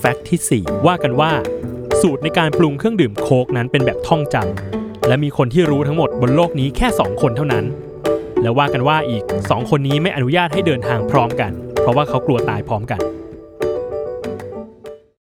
แฟกต์ที่ 4 ว่ากันว่า สูตรในการปรุงเครื่องดื่มโค้กนั้นเป็นแบบท่องจำและมีคนที่รู้ทั้งหมดบนโลกนี้แค่ 2 คนเท่านั้น และว่ากันว่าอีก 2 คนนี้ไม่อนุญาตให้เดินทางพร้อมกัน เพราะว่าเขากลัวตายพร้อมกัน